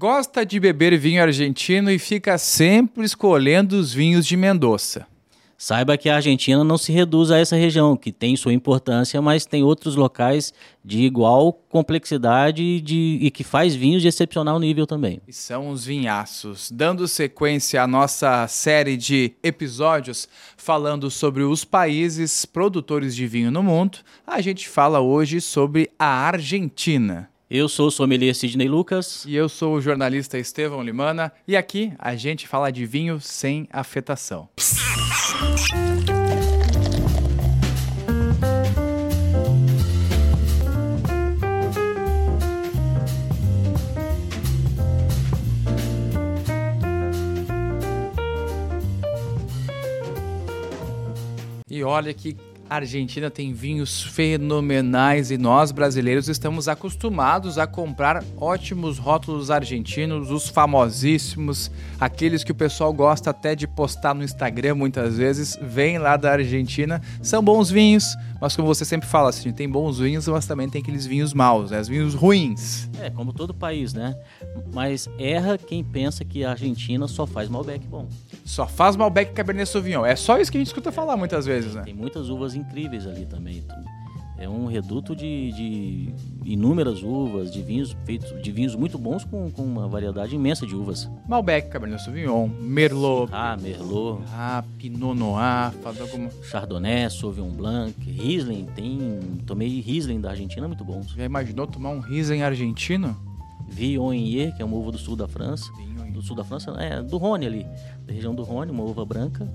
Gosta de beber vinho argentino e fica sempre escolhendo os vinhos de Mendoza. Saiba que a Argentina não se reduz a essa região, que tem sua importância, mas tem outros locais de igual complexidade de, e que faz vinhos de excepcional nível também. E são os vinhaços. Dando sequência à nossa série de episódios falando sobre os países produtores de vinho no mundo, a gente fala hoje sobre a Argentina. Eu sou o sommelier Sidney Lucas. E eu sou o jornalista Estevão Limana. E aqui a gente fala de vinho sem afetação. E olha que a Argentina tem vinhos fenomenais e nós brasileiros estamos acostumados a comprar ótimos rótulos argentinos, os famosíssimos, aqueles que o pessoal gosta até de postar no Instagram muitas vezes, vêm lá da Argentina, são bons vinhos, mas como você sempre fala, assim, tem bons vinhos, mas também tem aqueles vinhos maus, né? os vinhos ruins. É, como todo país, né? Mas erra quem pensa que a Argentina só faz Malbec bom. Só faz Malbec e Cabernet Sauvignon. É só isso que a gente escuta falar muitas vezes, né? Tem muitas uvas incríveis ali também. É um reduto de, de inúmeras uvas, de vinhos feitos, de vinhos muito bons com, com uma variedade imensa de uvas. Malbec, Cabernet Sauvignon, Merlot. Ah, Merlot. Ah, Pinot Noir, faz alguma... Chardonnay, Sauvignon Blanc, Riesling, tem... Tomei Riesling da Argentina, muito bom. Já imaginou tomar um Riesling argentino? Viognier, que é uma uva do sul da França. Do sul da França, é, do Rhône ali. Da região do Rhône, uma uva branca,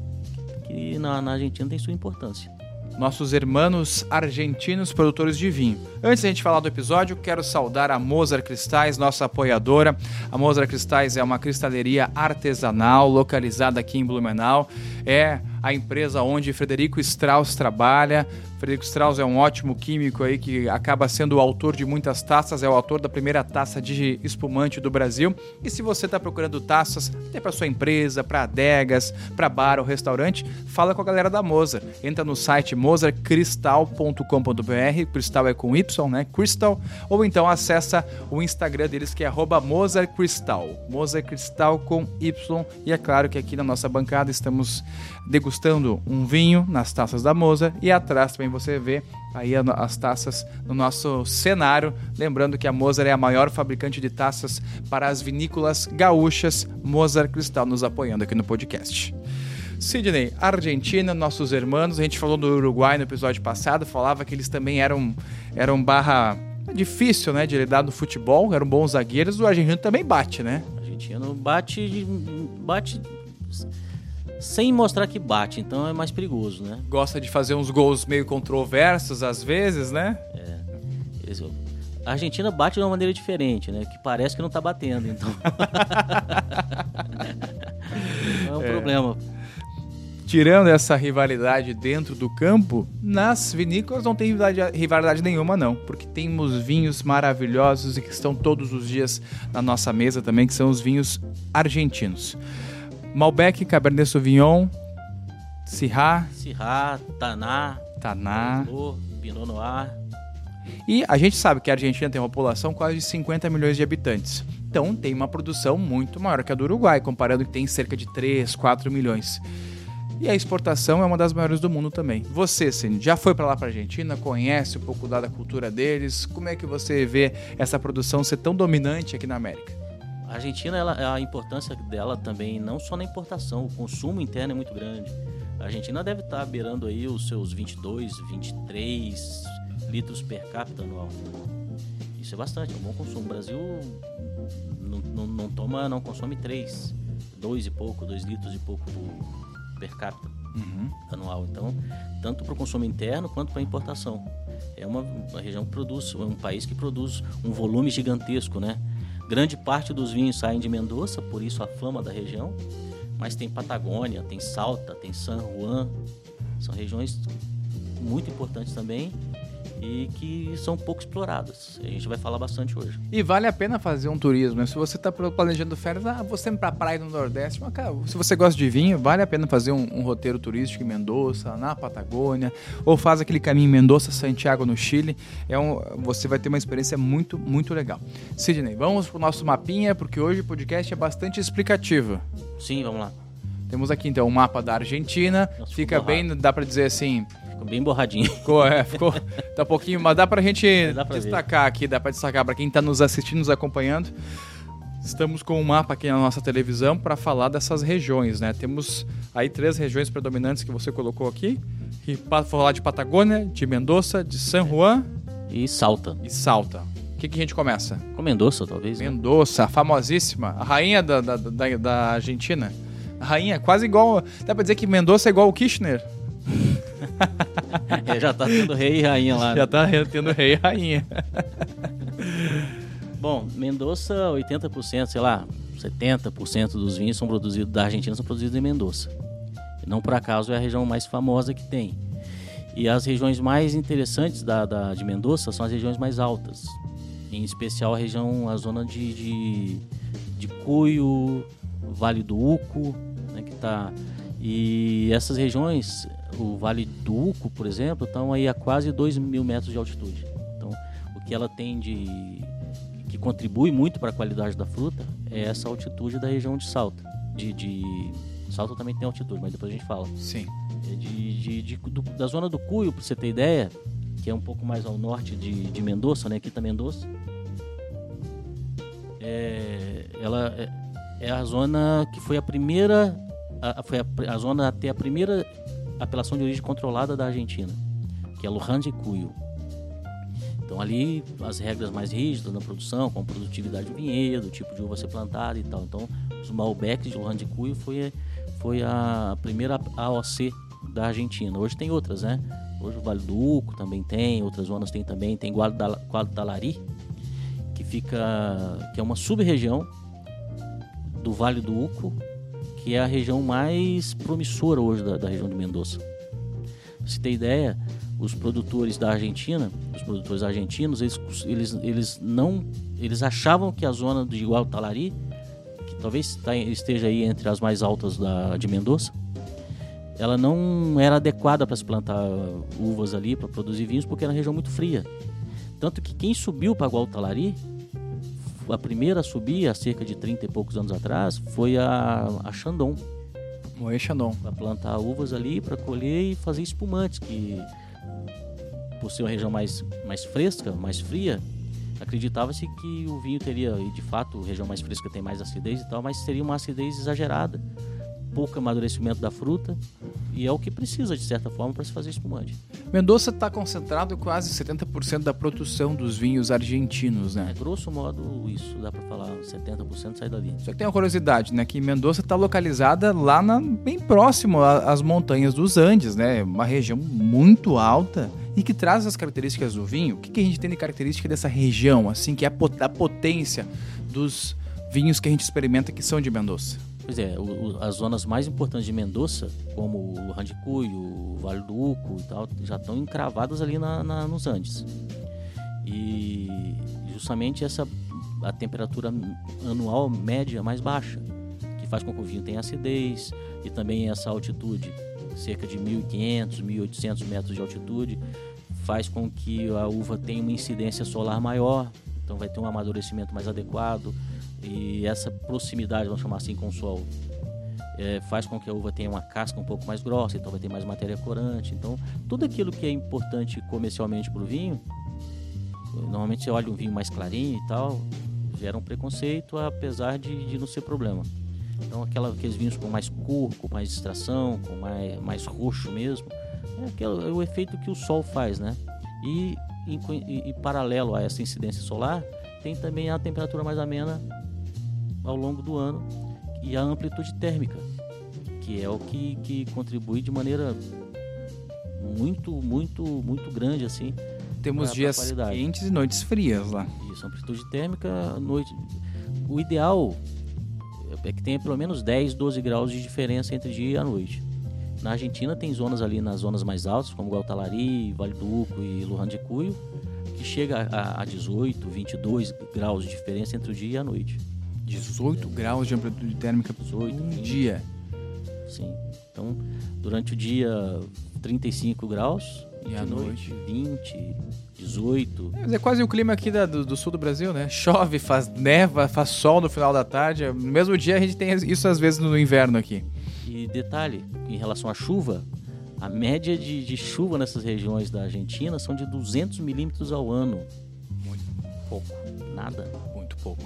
que na, na Argentina tem sua importância nossos irmãos argentinos produtores de vinho. Antes de a gente falar do episódio, quero saudar a Mozart Cristais, nossa apoiadora. A Mozart Cristais é uma cristaleria artesanal localizada aqui em Blumenau. É a empresa onde Frederico Strauss trabalha. Frederico Strauss é um ótimo químico aí que acaba sendo o autor de muitas taças, é o autor da primeira taça de espumante do Brasil. E se você está procurando taças, até para sua empresa, para adegas, para bar ou restaurante, fala com a galera da Mozart. Entra no site mozartcristal.com.br, cristal é com Y, né? Crystal, ou então acessa o Instagram deles que é @mozartcristal. Mozart Cristal com Y. E é claro que aqui na nossa bancada estamos degustando um vinho nas taças da Moza e atrás também você vê aí as taças no nosso cenário, lembrando que a Mozart é a maior fabricante de taças para as vinícolas gaúchas, Mozart Cristal nos apoiando aqui no podcast. Sidney, Argentina, nossos irmãos, a gente falou do Uruguai no episódio passado, falava que eles também eram, eram barra difícil, né, de lidar no futebol, eram bons zagueiros, o argentino também bate, né? O argentino bate, bate sem mostrar que bate, então é mais perigoso, né? Gosta de fazer uns gols meio controversos às vezes, né? É. A Argentina bate de uma maneira diferente, né? Que parece que não tá batendo, então. não é um é. problema. Tirando essa rivalidade dentro do campo, nas vinícolas não tem rivalidade, rivalidade nenhuma, não. Porque temos vinhos maravilhosos e que estão todos os dias na nossa mesa também, que são os vinhos argentinos. Malbec, Cabernet Sauvignon, Syrah. Syrah, Taná. Taná. Pinot Noir. E a gente sabe que a Argentina tem uma população quase de 50 milhões de habitantes. Então tem uma produção muito maior que a do Uruguai, comparando que tem cerca de 3, 4 milhões. E a exportação é uma das maiores do mundo também. Você, Cine, já foi para lá para Argentina, conhece um pouco da cultura deles? Como é que você vê essa produção ser tão dominante aqui na América? A Argentina, ela, a importância dela também, não só na importação, o consumo interno é muito grande. A Argentina deve estar beirando aí os seus 22, 23 litros per capita anual. Isso é bastante, é um bom consumo. O Brasil não, não, não toma, não consome 3, 2 e pouco, 2 litros e pouco per capita uhum. anual. Então, tanto para o consumo interno quanto para a importação. É uma, uma região que produz, é um país que produz um volume gigantesco, né? Grande parte dos vinhos saem de Mendoza, por isso a fama da região. Mas tem Patagônia, tem Salta, tem San Juan. São regiões muito importantes também e que são pouco exploradas. A gente vai falar bastante hoje. E vale a pena fazer um turismo. Né? Se você está planejando férias, ah, vou sempre para a praia do Nordeste. Mas, cara, se você gosta de vinho, vale a pena fazer um, um roteiro turístico em Mendoza, na Patagônia, ou faz aquele caminho Mendoza-Santiago no Chile. É um, você vai ter uma experiência muito, muito legal. Sidney, vamos para o nosso mapinha, porque hoje o podcast é bastante explicativo. Sim, vamos lá. Temos aqui então o um mapa da Argentina. Nossa, Fica bem, dá para dizer assim, Ficou bem borradinho. Ficou, é, ficou. Tá um pouquinho, mas dá pra gente dá pra destacar ver. aqui, dá pra destacar pra quem tá nos assistindo, nos acompanhando. Estamos com um mapa aqui na nossa televisão para falar dessas regiões, né? Temos aí três regiões predominantes que você colocou aqui. E para falar de Patagônia, de Mendoza, de San Juan e Salta. E Salta. O que, que a gente começa? Com Mendoza, talvez. Né? Mendoza, né? famosíssima, a rainha da, da, da, da Argentina. A rainha, quase igual. Dá pra dizer que Mendoza é igual o Kirchner. já tá tendo rei e rainha lá. Né? Já tá tendo rei e rainha. Bom, Mendoza, 80%, sei lá, 70% dos vinhos são produzidos da Argentina são produzidos em Mendoza. Não por acaso é a região mais famosa que tem. E as regiões mais interessantes da, da de Mendoza são as regiões mais altas. Em especial a região, a zona de, de, de Cuyo, Vale do Uco, né, que tá e essas regiões, o Vale do Uco, por exemplo, estão aí a quase 2 mil metros de altitude. Então, o que ela tem de. que contribui muito para a qualidade da fruta é essa altitude da região de Salta. De, de... Salta também tem altitude, mas depois a gente fala. Sim. É de, de, de do, da zona do Cuyo, para você ter ideia, que é um pouco mais ao norte de, de Mendoza, né? Aqui está Mendoza. É, ela é, é a zona que foi a primeira a, foi a, a, zona até a primeira apelação de origem controlada da Argentina, que é Luján de Cuyo. Então ali as regras mais rígidas na produção, como produtividade do vinhedo, tipo de uva ser plantada e tal. Então os Malbecs de Luján de Cuyo foi, foi a primeira AOC da Argentina. Hoje tem outras, né? Hoje o Vale do Uco também tem, outras zonas tem também, tem Guadalari, que fica que é uma sub-região do Vale do Uco, que é a região mais promissora hoje da, da região de Mendoza. Pra você ter ideia, os produtores da Argentina, os produtores argentinos, eles, eles, eles não, eles achavam que a zona de Guatalari, que talvez tá, esteja aí entre as mais altas da, de Mendoza, ela não era adequada para se plantar uvas ali, para produzir vinhos, porque era uma região muito fria. Tanto que quem subiu para Guatalari a primeira a subir, há cerca de 30 e poucos anos atrás, foi a, a Chandon. Moe Chandon. Para plantar uvas ali, para colher e fazer espumantes, que por ser uma região mais, mais fresca, mais fria, acreditava-se que o vinho teria, e de fato, a região mais fresca tem mais acidez e tal, mas seria uma acidez exagerada pouco amadurecimento da fruta e é o que precisa, de certa forma, para se fazer espumante. Mendoza está concentrado quase 70% da produção dos vinhos argentinos, né? É, grosso modo, isso, dá para falar 70% sai dali. Só que tem uma curiosidade, né? Que Mendoza está localizada lá na, bem próximo às montanhas dos Andes, né? Uma região muito alta e que traz as características do vinho. O que, que a gente tem de característica dessa região, assim, que é a potência dos vinhos que a gente experimenta que são de Mendoza? Pois é, o, as zonas mais importantes de Mendoza, como o Randicuy, o Vale do Uco e tal, já estão encravadas ali na, na, nos Andes. E justamente essa a temperatura anual média mais baixa, que faz com que o vinho tenha acidez e também essa altitude, cerca de 1.500, 1.800 metros de altitude, faz com que a uva tenha uma incidência solar maior, então vai ter um amadurecimento mais adequado e essa proximidade, vamos chamar assim, com o sol, é, faz com que a uva tenha uma casca um pouco mais grossa, então vai ter mais matéria corante. Então, tudo aquilo que é importante comercialmente para o vinho, normalmente você olha um vinho mais clarinho e tal, gera um preconceito, apesar de, de não ser problema. Então, aquela, aqueles vinhos com mais cor, com mais extração, com mais, mais roxo mesmo, é, aquele, é o efeito que o sol faz, né? E, em, e paralelo a essa incidência solar, tem também a temperatura mais amena ao longo do ano e a amplitude térmica, que é o que, que contribui de maneira muito, muito, muito grande assim. Temos pra, dias pra quentes e noites frias lá. Isso, amplitude térmica, noite. O ideal é que tenha pelo menos 10, 12 graus de diferença entre dia e noite. Na Argentina tem zonas ali nas zonas mais altas, como Gualtalari, Vale do Uco e Lujan de Cuyo, que chega a, a 18, 22 graus de diferença entre o dia e a noite. 18 graus de amplitude térmica 18, 20. dia. Sim. Então, durante o dia 35 graus E à noite 20, 18. Mas é quase o clima aqui da- do, do sul do Brasil, né? Chove, faz neva, faz sol no final da tarde. No mesmo dia a gente tem isso às vezes no inverno aqui. E detalhe, em relação à chuva, a média de, de chuva nessas regiões da Argentina são de 200 milímetros ao ano. Muito pouco, Nada. muito pouco.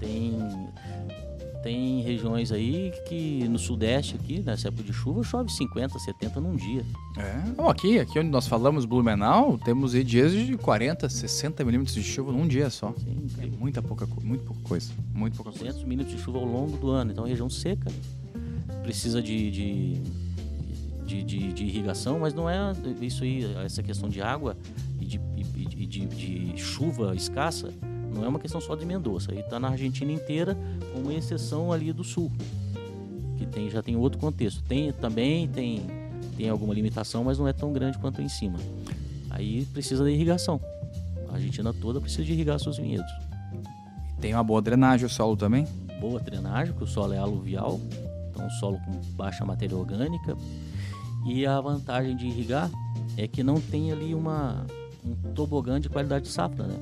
Tem, tem regiões aí que no sudeste aqui, nessa época de chuva, chove 50, 70 num dia. É. Bom, aqui, aqui onde nós falamos, Blumenau, temos dias de 40, 60 milímetros de chuva num dia só. Sim, É muita pouca, muito pouca coisa. Muito pouca coisa. 200 milímetros de chuva ao longo do ano. Então, região seca precisa de, de, de, de- de irrigação, mas não é isso aí, essa questão de água e de, e de chuva escassa, não é uma questão só de Mendoza. Aí está na Argentina inteira, com uma exceção ali do sul, que tem, já tem outro contexto. Tem também tem, tem alguma limitação, mas não é tão grande quanto em cima. Aí precisa da irrigação. A Argentina toda precisa de irrigar seus vinhedos. Tem uma boa drenagem o solo também. boa drenagem, porque o solo é aluvial, então um solo com baixa matéria orgânica. E a vantagem de irrigar é que não tem ali uma, um tobogã de qualidade de safra, né?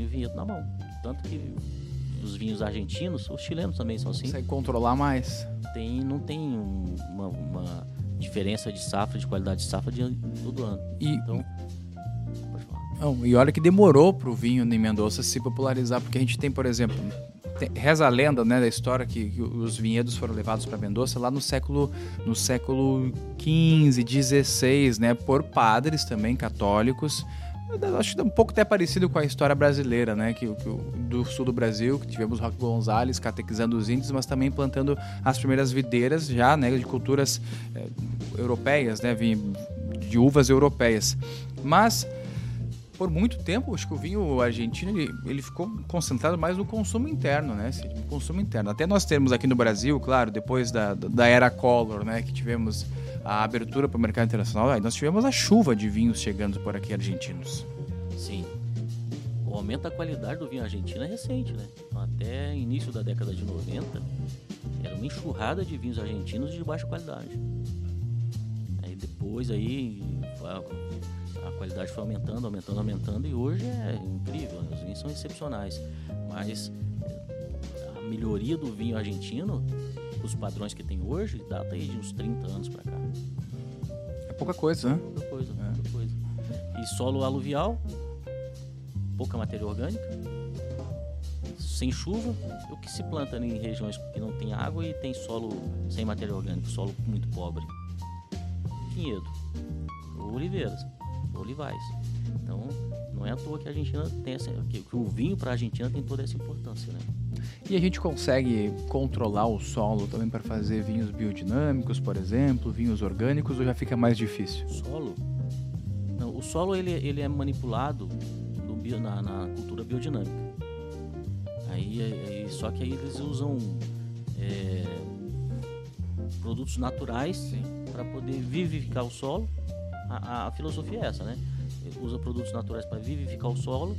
Então tem o vinhedo na mão. Tanto que os vinhos argentinos, os chilenos também são assim, Consegue controlar mais. tem, não tem um- uma, uma diferença de safra, de qualidade de safra de todo ano. E, Então, pode falar. não, e olha que demorou pro vinho em Mendoza se popularizar, porque a gente tem, por exemplo, tem- reza a lenda né, da história que, que os vinhedos foram levados para Mendoza lá no século no século 15, 16, né, por padres também católicos. Acho que é um pouco até parecido com a história brasileira, né? Que, que do sul do Brasil, que tivemos Roque Gonzalez catequizando os índios, mas também plantando as primeiras videiras já, né? De culturas eh, europeias, né? De uvas europeias. Mas por muito tempo, acho que o vinho argentino ele, ele ficou concentrado mais no consumo interno, né? No consumo interno. Até nós temos aqui no Brasil, claro, depois da, da era Collor, né? Que tivemos a abertura para o mercado internacional, aí nós tivemos a chuva de vinhos chegando por aqui argentinos. Sim. O aumento da qualidade do vinho argentino é recente, né? Então, até início da década de 90, era uma enxurrada de vinhos argentinos de baixa qualidade. Aí depois aí qualidade foi aumentando, aumentando, aumentando e hoje é incrível, né? os vinhos são excepcionais. Mas eh, a melhoria do vinho argentino, os padrões que tem hoje, data aí de uns 30 anos para cá. É pouca coisa, né? Outra coisa, É. outra coisa. E solo aluvial, pouca matéria orgânica, sem chuva, o que se planta em regiões que não tem água e tem solo sem matéria orgânica, solo muito pobre. Vinhedo, ou oliveiras, olivais. Então, não é à toa que a Argentina tem essa, que, que o vinho para a Argentina tem toda essa importância, né? E a gente consegue controlar o solo também para fazer vinhos biodinâmicos, por exemplo, vinhos orgânicos, ou já fica mais difícil? Solo? Não, o solo ele, ele é manipulado no bio- na, na cultura biodinâmica. Aí, aí- só que aí eles usam é, produtos naturais para poder vivificar o solo. A, a- filosofia é essa, né? Usa produtos naturais para vivificar o solo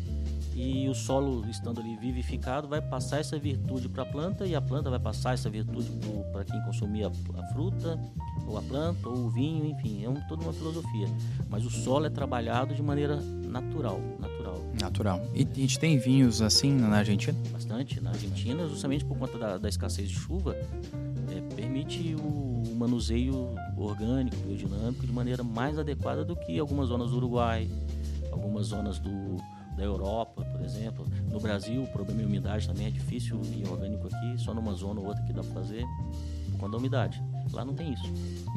e o solo estando ali vivificado vai passar essa virtude para a planta e a planta vai passar essa virtude para quem consumir a, a fruta ou a planta ou o vinho, enfim, é um, toda uma filosofia. Mas o solo é trabalhado de maneira natural, natural. Natural. E a gente tem vinhos assim na Argentina? Bastante. Na Argentina, justamente por conta da, da escassez de chuva, permite o, manuseio orgânico, biodinâmico, de maneira mais adequada do que algumas zonas do Uruguai, algumas zonas do, da Europa, por exemplo. No Brasil, o problema é a umidade também, é difícil vinho orgânico aqui, só numa zona ou outra que dá para fazer, por conta da umidade. Lá não tem isso.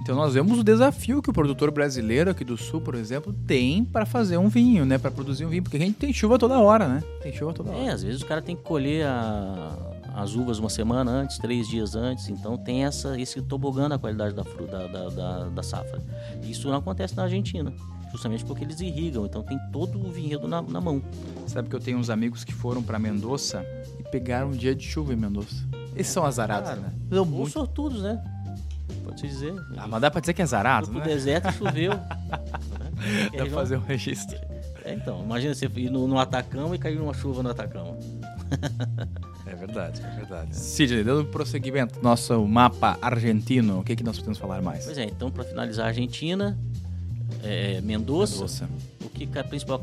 Então nós vemos o desafio que o produtor brasileiro aqui do sul, por exemplo, tem para fazer um vinho, né, para produzir um vinho, porque a gente tem chuva toda hora, né? Tem chuva toda É, hora. às vezes o cara tem que colher a- as uvas uma semana antes, três dias antes, então tem essa, esse tobogã na qualidade da, fru- da, da, da, da safra. Isso não acontece na Argentina, justamente porque eles irrigam, então tem todo o vinhedo na, na mão. Sabe que eu tenho uns amigos que foram para Mendoza e pegaram um dia de chuva em Mendoza. Esses são azarados, Cara, né? São muito. sortudos, né? pode-se dizer. Ah, mas dá pra dizer que é zarado, Pro né? deserto choveu. né? Dá pra Região- fazer um registro. É, então, imagina você ir no, no Atacama e cair uma chuva no Atacama. É verdade, é verdade. Sidney, dando prosseguimento ao nosso mapa argentino, o que, que nós podemos falar mais? Pois é, então para finalizar a Argentina, é, Mendoza, Mendoza. o que é a principal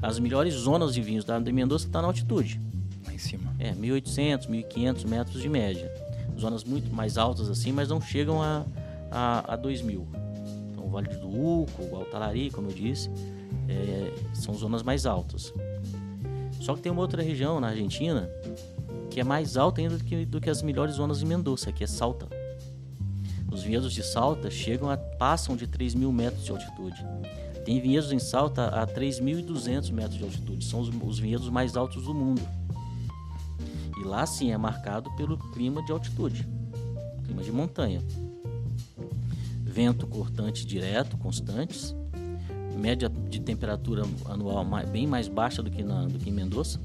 as melhores zonas de vinhos da de Mendoza está na altitude. Lá em cima. É, 1.800, 1.500 metros de média. Zonas muito mais altas assim, mas não chegam a, a, a 2.000. Então, o Vale do Uco, o Altalari, como eu disse, é, são zonas mais altas. Só que tem uma outra região na Argentina que é mais alta ainda do que, do que as melhores zonas de Mendoza, que é Salta. Os vinhedos de Salta chegam a, passam de 3 mil metros de altitude. Tem vinhedos em Salta a 3.200 metros de altitude. São os, os vinhedos mais altos do mundo. E lá sim é marcado pelo clima de altitude, clima de montanha. Vento cortante direto, constantes, média de temperatura anual bem mais baixa do que, na, do que em Mendoza,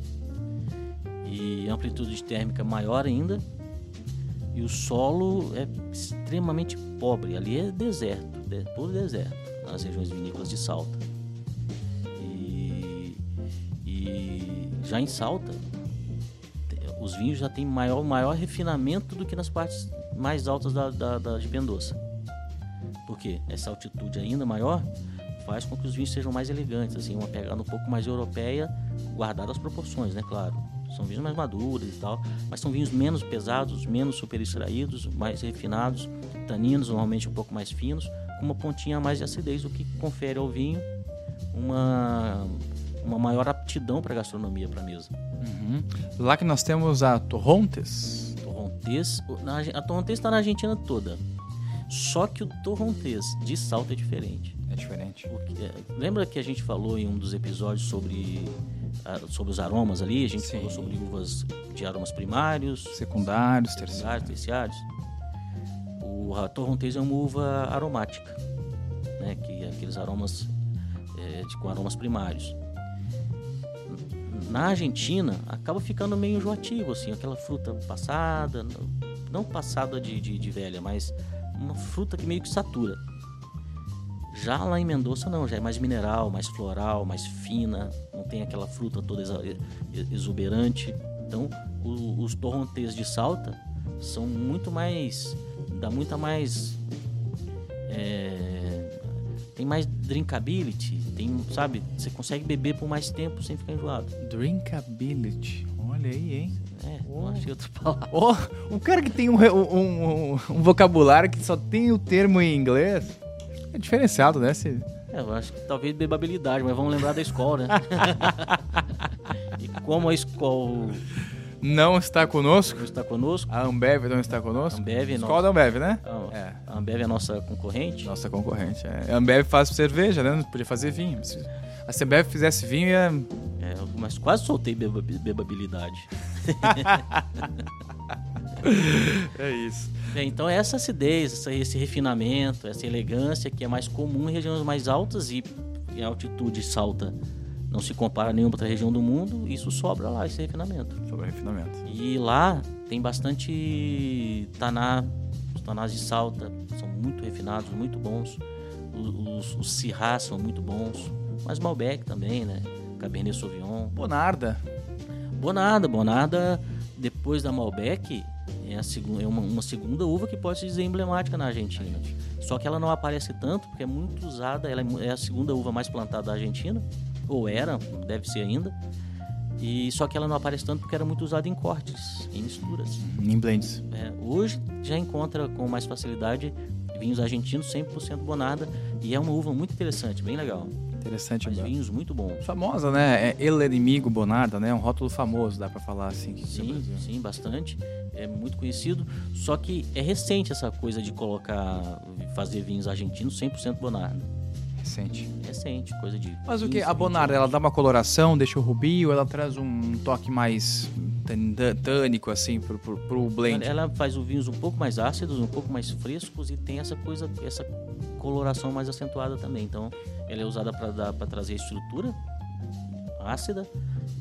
e amplitude térmica maior ainda, e o solo é extremamente pobre. Ali é deserto, é puro deserto, nas regiões vinícolas de Salta. E, e já em Salta, os vinhos já têm maior, maior refinamento do que nas partes mais altas da, da, da de Mendoza. Por quê? Essa altitude ainda maior faz com que os vinhos sejam mais elegantes, assim, uma pegada um pouco mais europeia, guardadas as proporções, né, claro. São vinhos mais maduros e tal, mas são vinhos menos pesados, menos super extraídos, mais refinados, taninos normalmente um pouco mais finos, com uma pontinha mais de acidez, o que confere ao vinho uma, uma maior aptidão para gastronomia para mesa. Uhum. Lá que nós temos a Torrontes. Arge- a Torrontés está na Argentina toda. Só que o Torrontés de Salta é diferente. É diferente. É, lembra que a gente falou em um dos episódios sobre, ah, sobre os aromas ali? A gente Sim. falou sobre uvas de aromas primários, Secundários, terceiros. secundários, terciários. O Torrontés é uma uva aromática, né? Que é aqueles aromas é, de, com aromas primários. Na Argentina, acaba ficando meio enjoativo, assim, aquela fruta passada, não- não passada de, de, de velha, mas uma fruta que meio que satura. Já lá em Mendoza não, já é mais mineral, mais floral, mais fina, não tem aquela fruta toda exuberante. Então, o- os torrontés de Salta são muito mais, dá muita mais, é, tem mais drinkability, tem, sabe, você consegue beber por mais tempo sem ficar enjoado. Drinkability. Olha aí, hein? É, não achei outra palavra. Oh, um cara que tem um, um- um- um vocabulário que só tem o termo em inglês é diferenciado, né? Se... É, eu acho que talvez bebabilidade, mas vamos lembrar da escola, né? e como a escola Não está conosco. não está conosco, A Ambev não está conosco. Ambev é Escola da Ambev, né? a, É. a Ambev é a nossa concorrente. Nossa concorrente. É. A Ambev faz cerveja, né? Não podia fazer vinho. Se a Ambev fizesse vinho, ia... É, mas quase soltei beba- bebabilidade. É isso. É, então é essa acidez, essa- esse refinamento, essa elegância que é mais comum em regiões mais altas e em altitude salta. Não se compara a nenhuma outra região do mundo, isso sobra lá, esse refinamento. Sobre refinamento. E lá tem bastante taná, os tanás de salta são muito refinados, muito bons. O- Os, os Syrah são muito bons, mas Malbec também, né? Cabernet Sauvignon. Bonarda. Bonada, Bonada, depois da Malbec, é, a segu- é uma, uma segunda uva que pode se dizer emblemática na Argentina. Só que ela não aparece tanto porque é muito usada, ela é, é a segunda uva mais plantada da Argentina, ou era, deve ser ainda. E só que ela não aparece tanto porque era muito usada em cortes, em misturas. Em blends. É, hoje já encontra com mais facilidade vinhos argentinos 100% Bonarda e é uma uva muito interessante, bem legal. Interessante. Ambev. vinhos muito bons. Famosa, né? É El Inimigo Bonarda, né? Um rótulo famoso, dá pra falar assim. Sim, sim, bastante. É muito conhecido. Só que é recente essa coisa de colocar, fazer vinhos argentinos 100% Bonarda. Recente. Recente, coisa de. Mas o que? 15, A 20 Bonarda, ela dá uma coloração, deixa o rubio, ela traz um toque mais tânico, assim, pro, pro, pro blend. Ela faz os vinhos um pouco mais ácidos, um pouco mais frescos e tem essa coisa, essa coloração mais acentuada também. Então, ela é usada para trazer estrutura ácida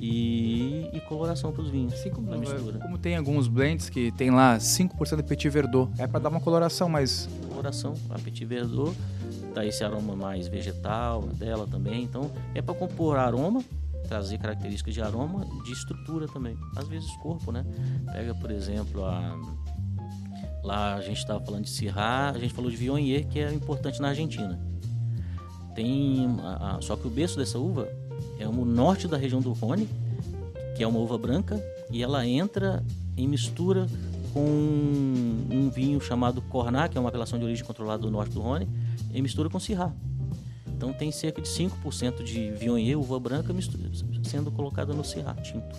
e, e coloração para os vinhos. Assim como, mistura. como tem alguns blends que tem lá 5% de Petit Verdot. É para dar uma coloração mais. Coloração, a Petit Verdot, dá esse aroma mais vegetal dela também. Então é para compor aroma, trazer características de aroma, de estrutura também. Às vezes corpo, né? Pega, por exemplo, a. Lá a gente estava falando de Syrah, a gente falou de Viognier, que é importante na Argentina. Tem, a, a, só que o berço dessa uva é o norte da região do Rhône, que é uma uva branca, e ela entra em mistura com um vinho chamado Cornat, que é uma apelação de origem controlada do norte do Rhône, em mistura com Syrah. Então tem cerca de 5% de Viognier, uva branca, mistura, sendo colocada no Syrah tinto.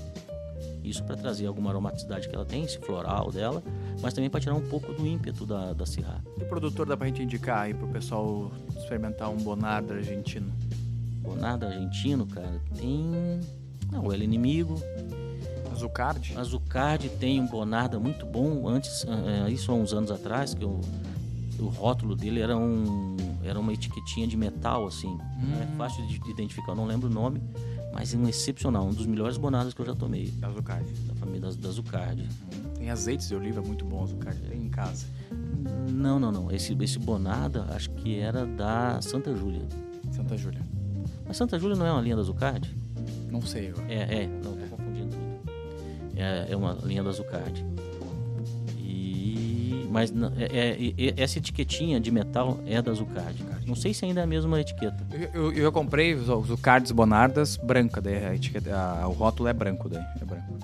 Isso para trazer alguma aromaticidade que ela tem, esse floral dela, mas também para tirar um pouco do ímpeto da, da Syrah. Que produtor dá para a gente indicar aí para o pessoal experimentar um Bonarda argentino? Bonarda argentino, cara, tem. Não, o El Inimigo. Azucard? Azucard tem um Bonarda muito bom. Antes, é, isso há uns anos atrás, que o, o rótulo dele era, um, era uma etiquetinha de metal, assim. Hum. É fácil de identificar, eu não lembro o nome, mas é um excepcional, um dos melhores Bonardas que eu já tomei. Da Azucard. Da família da, da. Tem azeites de oliva muito bom, Azucard. Tem em casa. Não, não, não. Esse, esse Bonarda, acho que era da Santa Júlia. Santa Júlia. Mas Santa Júlia não é uma linha da Azucard? Não sei agora. É, é. Não, tô confundindo tudo. É, é uma linha da Azucard. E... Mas é, é, é, essa etiquetinha de metal é da Azucard. Não sei se ainda é a mesma etiqueta. Eu, eu, eu comprei os Azucards Bonardas branca, daí a etiqueta, a, o rótulo é branco daí, é branco.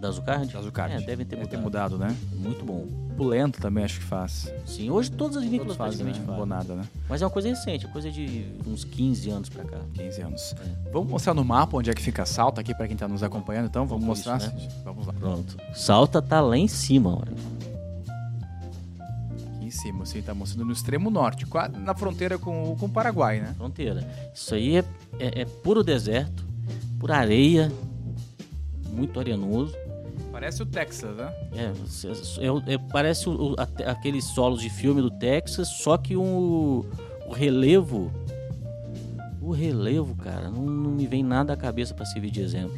Da Azucard? Da Azucard. É, devem ter Deve mudado. ter mudado, né? Muito bom. Pulento também acho que faz. Sim, hoje todas as vinícolas fazem, né? fazem. Bonarda, né? Mas é uma coisa recente, é coisa de uns 15 anos pra cá. 15 anos. É. Vamos mostrar no mapa onde é que fica Salta aqui para quem tá nos acompanhando, então? Vamos Vamos mostrar? isso, Vamos lá. Pronto. Salta tá lá em cima, olha. Em cima, assim, tá mostrando no extremo norte, na fronteira com, com o Paraguai, né? Fronteira. Isso aí é, é, é puro deserto, pura areia, muito arenoso. Parece o Texas, né? É, é- é- parece o- até aqueles solos de filme do Texas, só que o, o relevo. O relevo, cara, não, não me vem nada à cabeça para servir de exemplo.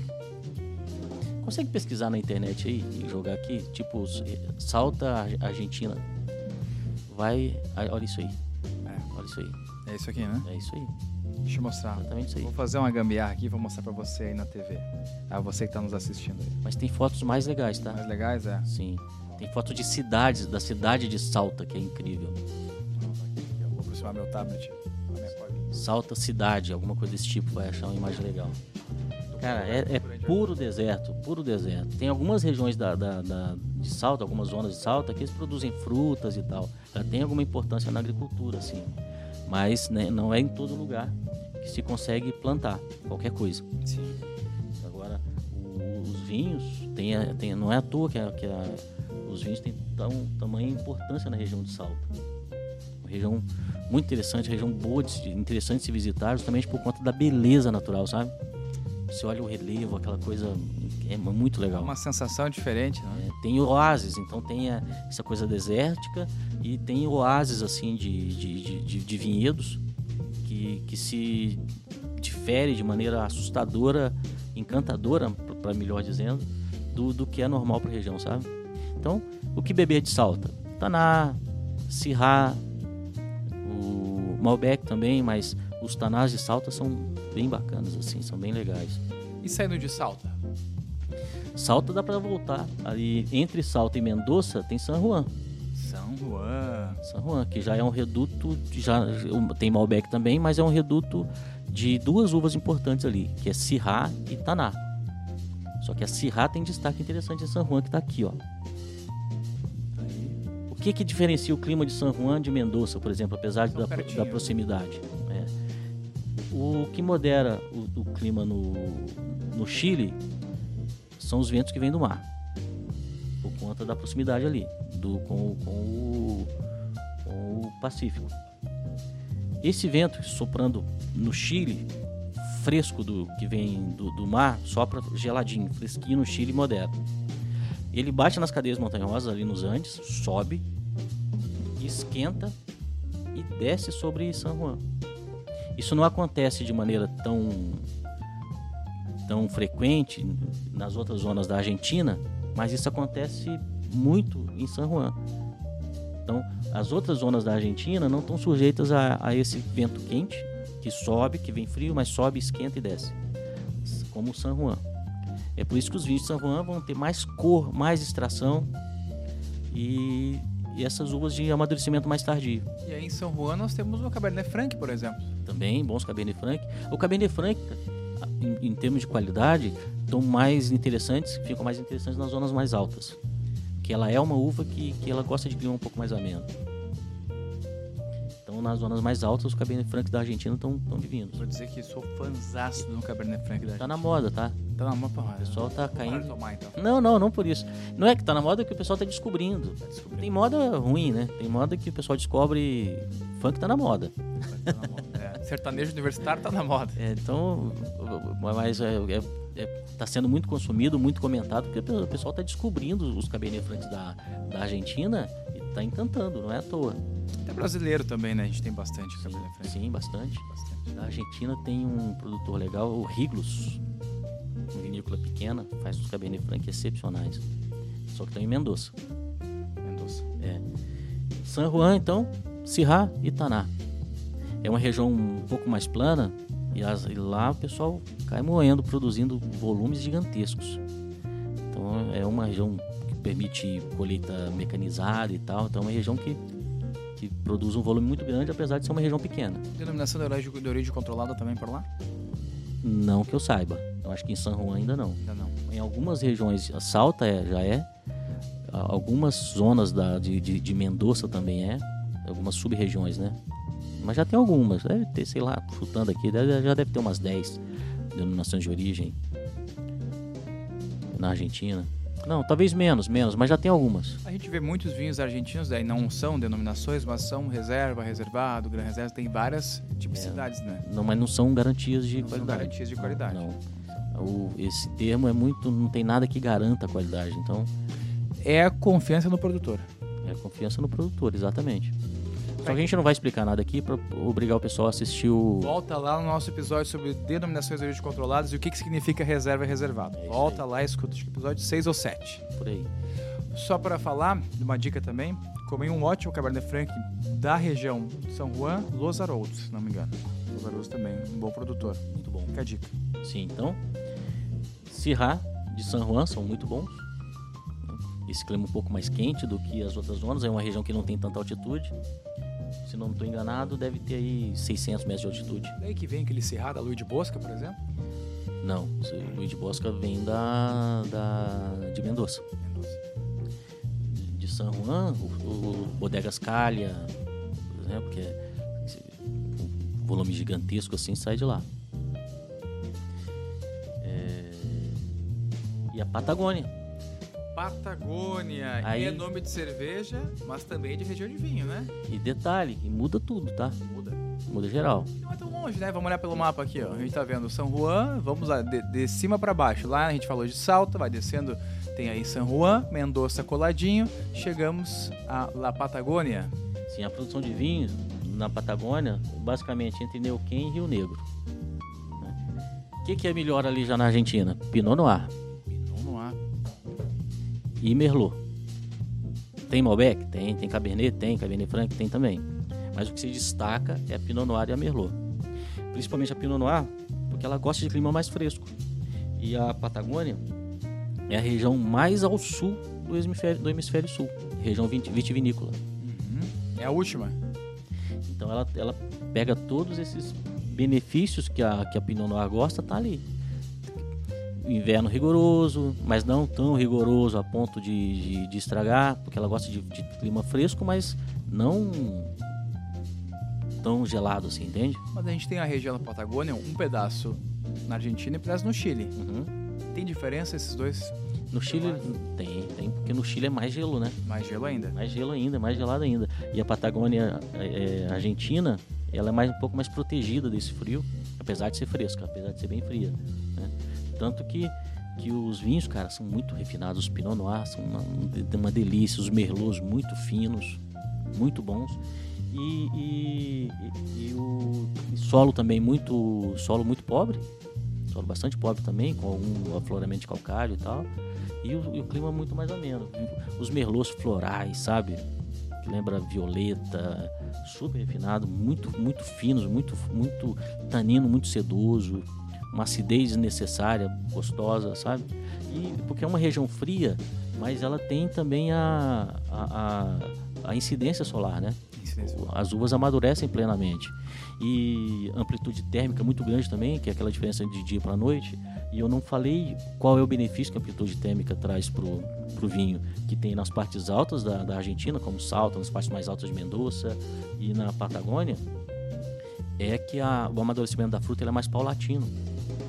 Consegue pesquisar na internet aí e jogar aqui? Tipo, s- salta Ar- Argentina. Vai. Olha isso aí. É, Olha isso aí. é isso aqui, né? É isso aí. Deixa eu mostrar. Exatamente isso aí. Vou fazer uma gambiarra aqui e vou mostrar pra você aí na TV. Ah, você que tá nos assistindo aí. Mas tem fotos mais legais, tá? Mais legais, é. Sim. Tem foto de cidades, da cidade de Salta, que é incrível. Eu vou aproximar meu tablet. Salta cidade, alguma coisa desse tipo, vai achar uma imagem legal. Cara, é, é puro deserto, puro deserto. Tem algumas regiões da, da- da- de Salta, algumas zonas de Salta, que eles produzem frutas e tal. Ela tem alguma importância na agricultura, assim. Mas né, não é em todo lugar que se consegue plantar qualquer coisa. Sim. Agora, o- os vinhos, tem, a- tem- não é à toa que, a- que a- os vinhos têm tão, tamanha importância na região de Salta. Uma região muito interessante, região boa, de, interessante de se visitar, justamente por conta da beleza natural, sabe? Você olha o relevo, aquela coisa é muito legal. Uma sensação diferente, né? É, tem oásis, então tem a- essa coisa desértica e tem oásis assim de, de, de- de- vinhedos que, que se difere de maneira assustadora, encantadora, para melhor dizendo, do, do que é normal para a região, sabe? Então, o que beber de Salta? Taná, Syrah, o Malbec também, mas os Tanás de Salta são bem bacanas, assim, são bem legais. E saindo de Salta? Salta dá para voltar. Ali entre Salta e Mendoza tem San Juan. São Juan. San Juan, que já é um reduto, de- já tem Malbec também, mas é um reduto de duas uvas importantes ali, que é Syrah e Taná. Só que a Syrah tem destaque interessante em San Juan, que está aqui, ó. Aí. O que que diferencia o clima de San Juan de Mendoza, por exemplo, apesar São da, da proximidade? O que modera o, o clima no, no Chile são os ventos que vêm do mar, por conta da proximidade ali, do, com, com o, com o Pacífico. Esse vento soprando no Chile, fresco do que vem do, do mar, sopra geladinho, fresquinho no Chile modera. Ele bate nas cadeias montanhosas ali nos Andes, sobe, esquenta e desce sobre San Juan. Isso não acontece de maneira tão tão frequente nas outras zonas da Argentina, mas isso acontece muito em San Juan. Então, as outras zonas da Argentina não estão sujeitas a, a esse vento quente que sobe, que vem frio, mas sobe, esquenta e desce, como o San Juan. É por isso que os vinhos de San Juan vão ter mais cor, mais extração e, e essas uvas de amadurecimento mais tardio. E aí em São Juan nós temos o Cabernet Franc, por exemplo. Também bons Cabernet Franc. O Cabernet Franc, em, em termos de qualidade, estão mais interessantes, ficam mais interessantes nas zonas mais altas. Que ela é uma uva que, que ela gosta de clima um pouco mais ameno. Então, nas zonas mais altas, os Cabernet Franc da Argentina estão divinos. Vou dizer que sou fãzaço do Cabernet Franc da Argentina. Tá na moda, tá? Tá na moda, O pessoal tá caindo. Tomar, então. Não, não, não por isso. Não é que tá na moda, é que o pessoal tá descobrindo. Tá descobrindo. Tem moda ruim, né? Tem moda que o pessoal descobre. Funk tá na moda. Tá na moda. É, sertanejo universitário tá na moda. É, então, mas é, é, é, tá sendo muito consumido, muito comentado, porque o pessoal tá descobrindo os Cabernet Francs da, da Argentina e tá encantando, não é à toa. Até brasileiro também, né? A gente tem bastante Cabernet Franc. Sim, bastante. Bastante. Da Argentina tem um produtor legal, o Riglos, vinícola pequena, faz uns Cabernet Franc excepcionais. Só que estão em Mendoza. Mendoza. É. San Juan, então, Sirá e Taná. É uma região um pouco mais plana e, as, e lá o pessoal cai moendo, produzindo volumes gigantescos. Então é uma região que permite colheita mecanizada e tal. Então é uma região que, que produz um volume muito grande, apesar de ser uma região pequena. Denominação de origem, de origem controlada também por lá? Não que eu saiba. Eu acho que em San Juan ainda não. Ainda não. Em algumas regiões, a Salta é, já é. Algumas zonas da, de, de, de Mendoza também é. Algumas sub-regiões, né? Mas já tem algumas. Deve ter, sei lá, chutando aqui, deve, já deve ter umas 10 denominações de origem na Argentina. Não, talvez menos, menos, mas já tem algumas. A gente vê muitos vinhos argentinos, aí não são denominações, mas são reserva, reservado, gran reserva, tem várias tipicidades, é. né? Não, mas não são garantias de não qualidade. São garantias de qualidade. Não. O, esse termo é muito, não tem nada que garanta a qualidade, então é a confiança no produtor. É a confiança no produtor, exatamente. Só que a gente não vai explicar nada aqui para obrigar o pessoal a assistir o. Volta lá no nosso episódio sobre denominações de origem controladas e o que, que significa reserva e reservado. É Volta lá e escuta que episódio 6 ou 7. Por aí. Só para falar, uma dica também, comi um ótimo Cabernet Franc da região de São Juan, Los Haroldos, se não me engano. Los Haroldos também, um bom produtor. Muito bom. Fica a dica. Sim, então. Sirá de San Juan são muito bons. Esse clima um pouco mais quente do que as outras zonas. É uma região que não tem tanta altitude. Se não estou enganado, deve ter aí 600 metros de altitude. Daí que vem aquele Cerrado, a Luiz de Bosca, por exemplo? Não, o Luiz de Bosca vem da, da de Mendoza. Mendoza. De San Juan, o, o Bodegas Calha, por exemplo, que é um volume gigantesco assim, sai de lá. A Patagônia. Patagônia. Aí- É nome de cerveja, mas também de região de vinho, né? E detalhe, e muda tudo, tá? Muda. Muda geral. Não é tão longe, né? Vamos olhar pelo mapa aqui, ó. A gente tá vendo São Juan, vamos lá, de, de cima para baixo. Lá a gente falou de Salta, vai descendo, tem aí São Juan, Mendoza coladinho, chegamos a La Patagônia. Sim, a produção de vinho na Patagônia, basicamente entre Neuquén e Rio Negro. né? O que, que é melhor ali já na Argentina? Pinot Noir. E Merlot. Tem Malbec? Tem. Tem Cabernet? Tem. Cabernet Franc? Tem também. Mas o que se destaca é a Pinot Noir e a Merlot. Principalmente a Pinot Noir, porque ela gosta de clima mais fresco. E a Patagônia é a região mais ao sul do hemisfério, do hemisfério sul, região vit- vitivinícola. Uhum. É a última. Então ela, ela pega todos esses benefícios que a, que a Pinot Noir gosta, tá ali. Inverno rigoroso, mas não tão rigoroso a ponto de, de, de estragar, porque ela gosta de, de clima fresco, mas não tão gelado assim, entende? Mas a gente tem a região da Patagônia, um pedaço na Argentina e um pedaço no Chile. Uhum. Tem diferença esses dois? No Chile tem, tem, porque no Chile é mais gelo, né? Mais gelo ainda. Mais gelo ainda, mais gelado ainda. E a Patagônia é, é, Argentina, ela é mais, um pouco mais protegida desse frio, apesar de ser fresca, apesar de ser bem fria. né? Tanto que, que os vinhos, cara, são muito refinados. Os Pinot Noir são uma, uma delícia, os Merlots muito finos, muito bons. E, e- e- o solo também muito solo muito pobre solo bastante pobre também, com algum afloramento de calcário e tal. E o, e o clima muito mais ameno. Os merlots florais, sabe? Que lembra violeta, super refinado, muito, muito finos, muito, muito tanino, muito sedoso, uma acidez necessária, gostosa, sabe? E porque é uma região fria, mas ela tem também a, a, a, a incidência solar, né? As uvas amadurecem plenamente. E amplitude térmica muito grande também, que é aquela diferença de dia para noite. E eu não falei qual é o benefício que a amplitude térmica traz para o vinho, que tem nas partes altas da, da Argentina, como Salta, nas partes mais altas de Mendoza e na Patagônia, é que a, o amadurecimento da fruta é mais paulatino.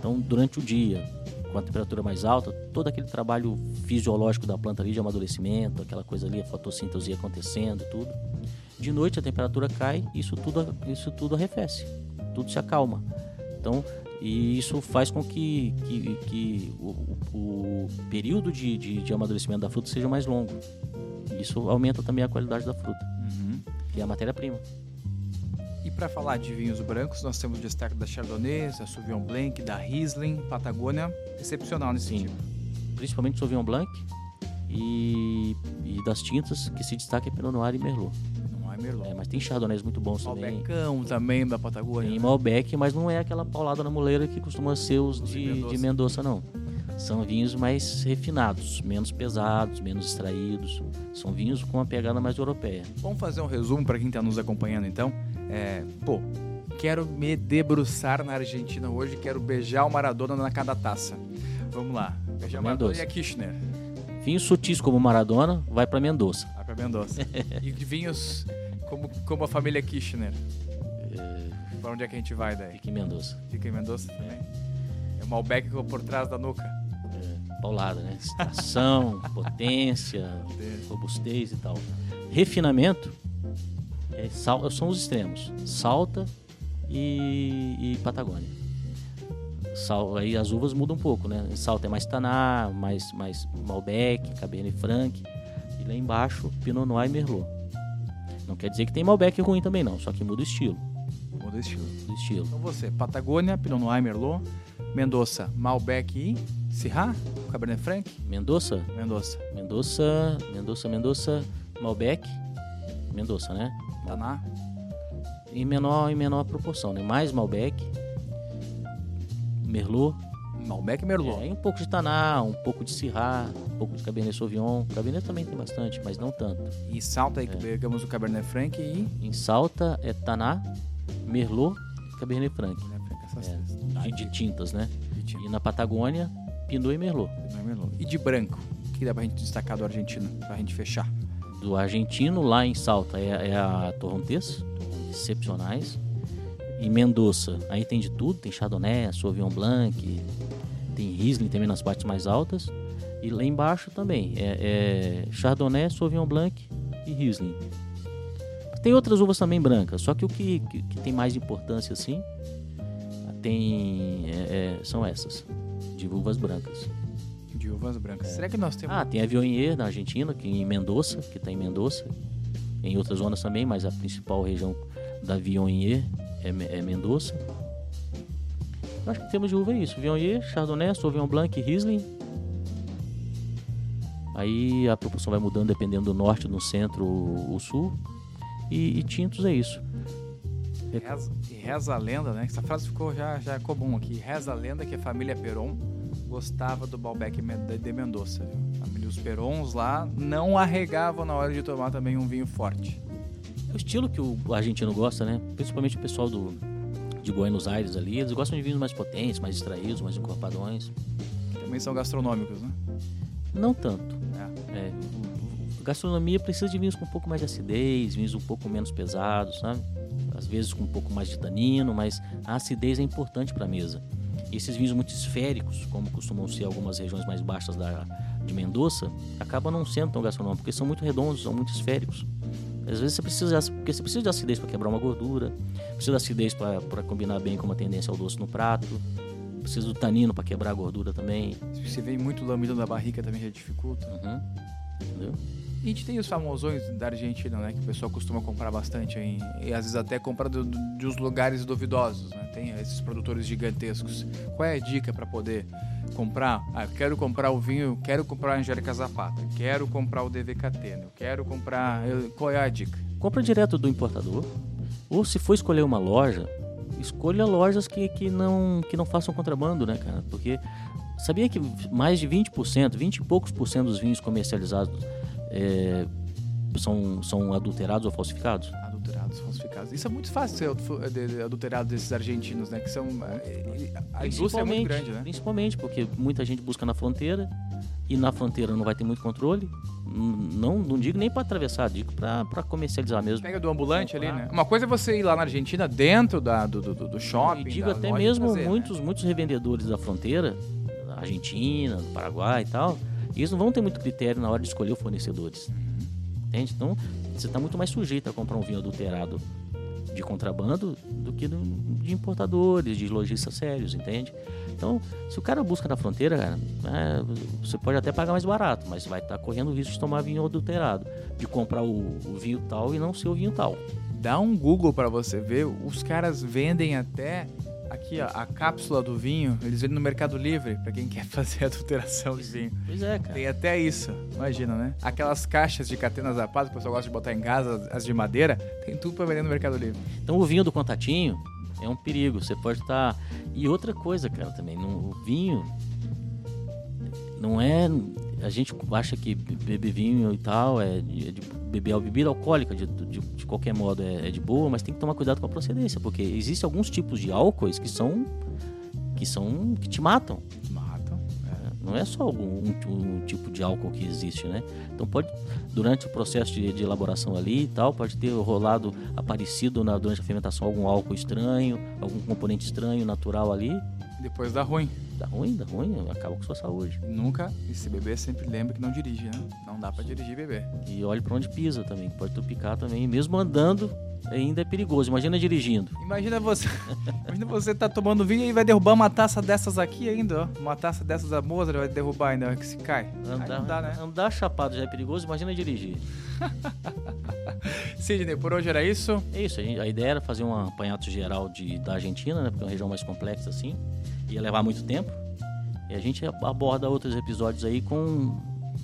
Então, durante o dia, com a temperatura mais alta, todo aquele trabalho fisiológico da planta ali de amadurecimento, aquela coisa ali, a fotossíntese acontecendo, tudo. De noite a temperatura cai, isso tudo, isso tudo arrefece, tudo se acalma. Então, e isso faz com que, que, que o, o, período de, de, de, amadurecimento da fruta seja mais longo. Isso aumenta também a qualidade da fruta, uhum. que é a matéria-prima. Para falar de vinhos brancos, nós temos o destaque da Chardonnay, da Sauvignon Blanc, da Riesling, Patagônia, excepcional nesse Sim. sentido. Principalmente Sauvignon Blanc e, e das tintas que se destaca é Pinot Noir e Merlot. Merlot. É, mas tem chardonnays muito bons também. Malbecão também da Patagônia. Tem né? Malbec, mas não é aquela paulada na muleira que costuma ser os de, de Mendoza, não. São vinhos mais refinados, menos pesados, menos extraídos. São vinhos com uma pegada mais europeia. Vamos fazer um resumo para quem está nos acompanhando, então. É, pô, quero me debruçar na Argentina hoje, quero beijar o Maradona na cada taça. Vamos lá. Beijar o Maradona e a Kirchner. Vinhos sutis como Maradona, vai para Mendoza. Vai para Mendoza. e vinhos como, como a família Kirchner. É... Pra onde é que a gente vai daí? Fica em Mendoza. Fica em Mendoza também? É o Malbec por trás da nuca. É, paulada, né? Extração, potência, robustez e tal. Refinamento é, sal, são os extremos. Salta e, e Patagônia. Sal, aí as uvas mudam um pouco, né? Salta é mais Taná, mais, mais Malbec, Cabernet Franc. E lá embaixo, Pinot Noir e Merlot. Não quer dizer que tem Malbec ruim também não, só que muda o estilo. Muda o estilo. Muda o estilo. Então você, Patagônia, Pinot Noir, Merlot, Mendoza, Malbec e Syrah, Cabernet Franc? Mendoza? Mendoza. Mendoza, Mendoza, Mendoza, Malbec, Mendoza, né? Taná? Em menor, em menor proporção, né? Mais Malbec, Merlot, Malbec e Merlot. É, um pouco de Taná, um pouco de Syrah, um pouco de Cabernet Sauvignon. Cabernet também tem bastante, mas não tanto. E Salta aí, é. pegamos o Cabernet Franc e... Em Salta é Taná, Merlot e Cabernet Franc. Cabernet Franc essas é, de, de, tintas, né? De tinta. E na Patagônia, Pinot e Merlot. Pinot e Merlot. E de branco? O que dá pra gente destacar do argentino, pra gente fechar? Do argentino, lá em Salta, é, é a Torrontés, excepcionais. Em Mendoza, aí tem de tudo, tem Chardonnay, Sauvignon Blanc, tem Riesling também nas partes mais altas. E lá embaixo também é, é Chardonnay, Sauvignon Blanc e Riesling. Tem outras uvas também brancas, só que o que, que, que tem mais importância assim tem é, é, são essas de uvas brancas. De uvas brancas. Será que nós temos? Ah, tem a Viognier na Argentina, que em Mendoza, que está em Mendoza. Em outras zonas também, mas a principal região da Viognier é, é Mendoza. Acho que temos de uva é isso: Viognier, Chardonnay, Sauvignon Blanc, Riesling. Aí a proporção vai mudando dependendo do norte, do centro ou sul. E, e, tintos é isso. Reza, e reza a lenda, né? Essa frase ficou já, já comum aqui. Reza a lenda que a família Peron gostava do Balbec de Mendoza. Viu? A família os Perons lá não arregavam na hora de tomar também um vinho forte. É o estilo que o argentino gosta, né? Principalmente o pessoal do, de Buenos Aires ali, eles gostam de vinhos mais potentes, mais extraídos, mais encorpadões. Também são gastronômicos, né? Não tanto. É. É, gastronomia precisa de vinhos com um pouco mais de acidez, vinhos um pouco menos pesados, sabe? Às vezes com um pouco mais de tanino, mas a acidez é importante para a mesa. Esses vinhos muito esféricos, como costumam ser algumas regiões mais baixas da, de Mendoza, acabam não sendo tão gastronômicos, porque são muito redondos, são muito esféricos. Às vezes você precisa, porque você precisa de acidez para quebrar uma gordura, precisa de acidez para combinar bem com uma tendência ao doce no prato, precisa do tanino para quebrar a gordura também. Se você vem muito lamido na barriga também já dificulta. Uhum. Entendeu? A gente tem os famosões da Argentina, né? Que o pessoal costuma comprar bastante aí. E às vezes até compra do, de uns lugares duvidosos, né? Tem esses produtores gigantescos. Qual é a dica para poder comprar? Ah, eu quero comprar o vinho, quero comprar a Angélica Zapata, quero comprar o DVKT, né? Eu quero comprar. qual é a dica? Compra direto do importador. Ou se for escolher uma loja, escolha lojas que, que, não, que não façam contrabando, né, cara? Porque sabia que mais de 20%, 20 e poucos por cento dos vinhos comercializados é, são, são adulterados ou falsificados? Adulterados, falsificados. Isso é muito fácil ser adulterado desses argentinos, né? Que são. eh, A indústria é muito grande, né? Principalmente porque muita gente busca na fronteira e na fronteira não vai ter muito controle. Não, não digo nem para atravessar, digo para comercializar mesmo. Pega do ambulante ali, Comprar. né? Uma coisa é você ir lá na Argentina, dentro da, do, do, do shopping. E digo até mesmo trazer, né? muitos, muitos revendedores da fronteira, da Argentina, do Paraguai e tal, eles não vão ter muito critério na hora de escolher os fornecedores. Entende? Então, você está muito mais sujeito a comprar um vinho adulterado de contrabando do que de importadores, de lojistas sérios, entende? Então, se o cara busca na fronteira, cara, é, você pode até pagar mais barato, mas vai estar correndo o risco de tomar vinho adulterado, de comprar o, o vinho tal e não ser o vinho tal. Dá um Google pra você ver. Os caras vendem até aqui, ó, a cápsula do vinho. Eles vendem no Mercado Livre pra quem quer fazer adulteração de vinho. Pois é, cara. Tem até isso, imagina, né? Aquelas caixas de catena zapada que o pessoal gosta de botar em casa, as de madeira, tem tudo pra vender no Mercado Livre. Então o vinho do contatinho é um perigo. Você pode estar. E outra coisa, cara, também. No, o vinho não é. A gente acha que beber vinho e tal é de, é de beber a bebida alcoólica de, de, de qualquer modo é, é de boa, mas tem que tomar cuidado com a procedência, porque existem alguns tipos de álcoois que são que são que te matam. Matam. Não é só um, um tipo de álcool que existe, né? Então pode, durante o processo de, de elaboração ali e tal, pode ter rolado, aparecido na, durante a fermentação algum álcool estranho, algum componente estranho, natural ali. Depois dá ruim. Dá ruim, dá ruim, acaba com sua saúde. Nunca, e se beber, sempre lembra que não dirige, né? Não dá pra dirigir e beber. E olhe para onde pisa também, pode tropicar também. Mesmo andando, ainda é perigoso. Imagina dirigindo. Imagina você, imagina você tá tomando vinho e vai derrubar uma taça dessas aqui ainda, ó. Uma taça dessas da Mozart vai derrubar ainda, que se cai. Andar, não dá, né? andar chapado já é perigoso, imagina dirigir. Sidney, por hoje era isso. É isso, a gente- a ideia era fazer um apanhado geral de, da Argentina, né? Porque é uma região mais complexa assim. Ia levar muito tempo. E a gente aborda outros episódios aí com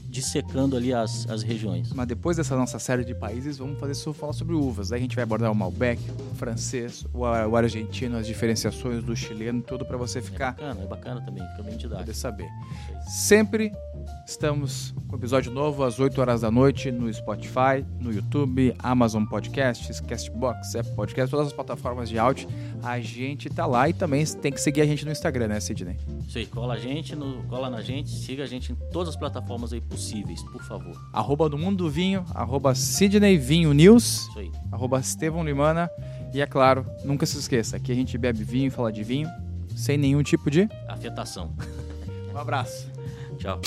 dissecando ali as, as regiões. Mas depois dessa nossa série de países, vamos fazer só falar sobre uvas. Aí a gente vai abordar o Malbec, o francês, o, o argentino, as diferenciações do chileno, tudo pra você É ficar, bacana, é bacana também, fica bem didático. poder saber. Sempre estamos com episódio novo às 8 horas da noite no Spotify, no YouTube, Amazon Podcasts, Castbox, Apple Podcasts, todas as plataformas de áudio. A gente tá lá e também tem que seguir a gente no Instagram, né, Sidney? Isso aí, cola a gente, no, cola na gente, siga a gente em todas as plataformas aí possíveis, por favor. Arroba do Mundo do Vinho, arroba Sidney Vinho News. Isso aí. arroba Estevão Limana. E é claro, nunca se esqueça, aqui a gente bebe vinho e fala de vinho sem nenhum tipo de. Afetação. Um abraço. Ciao.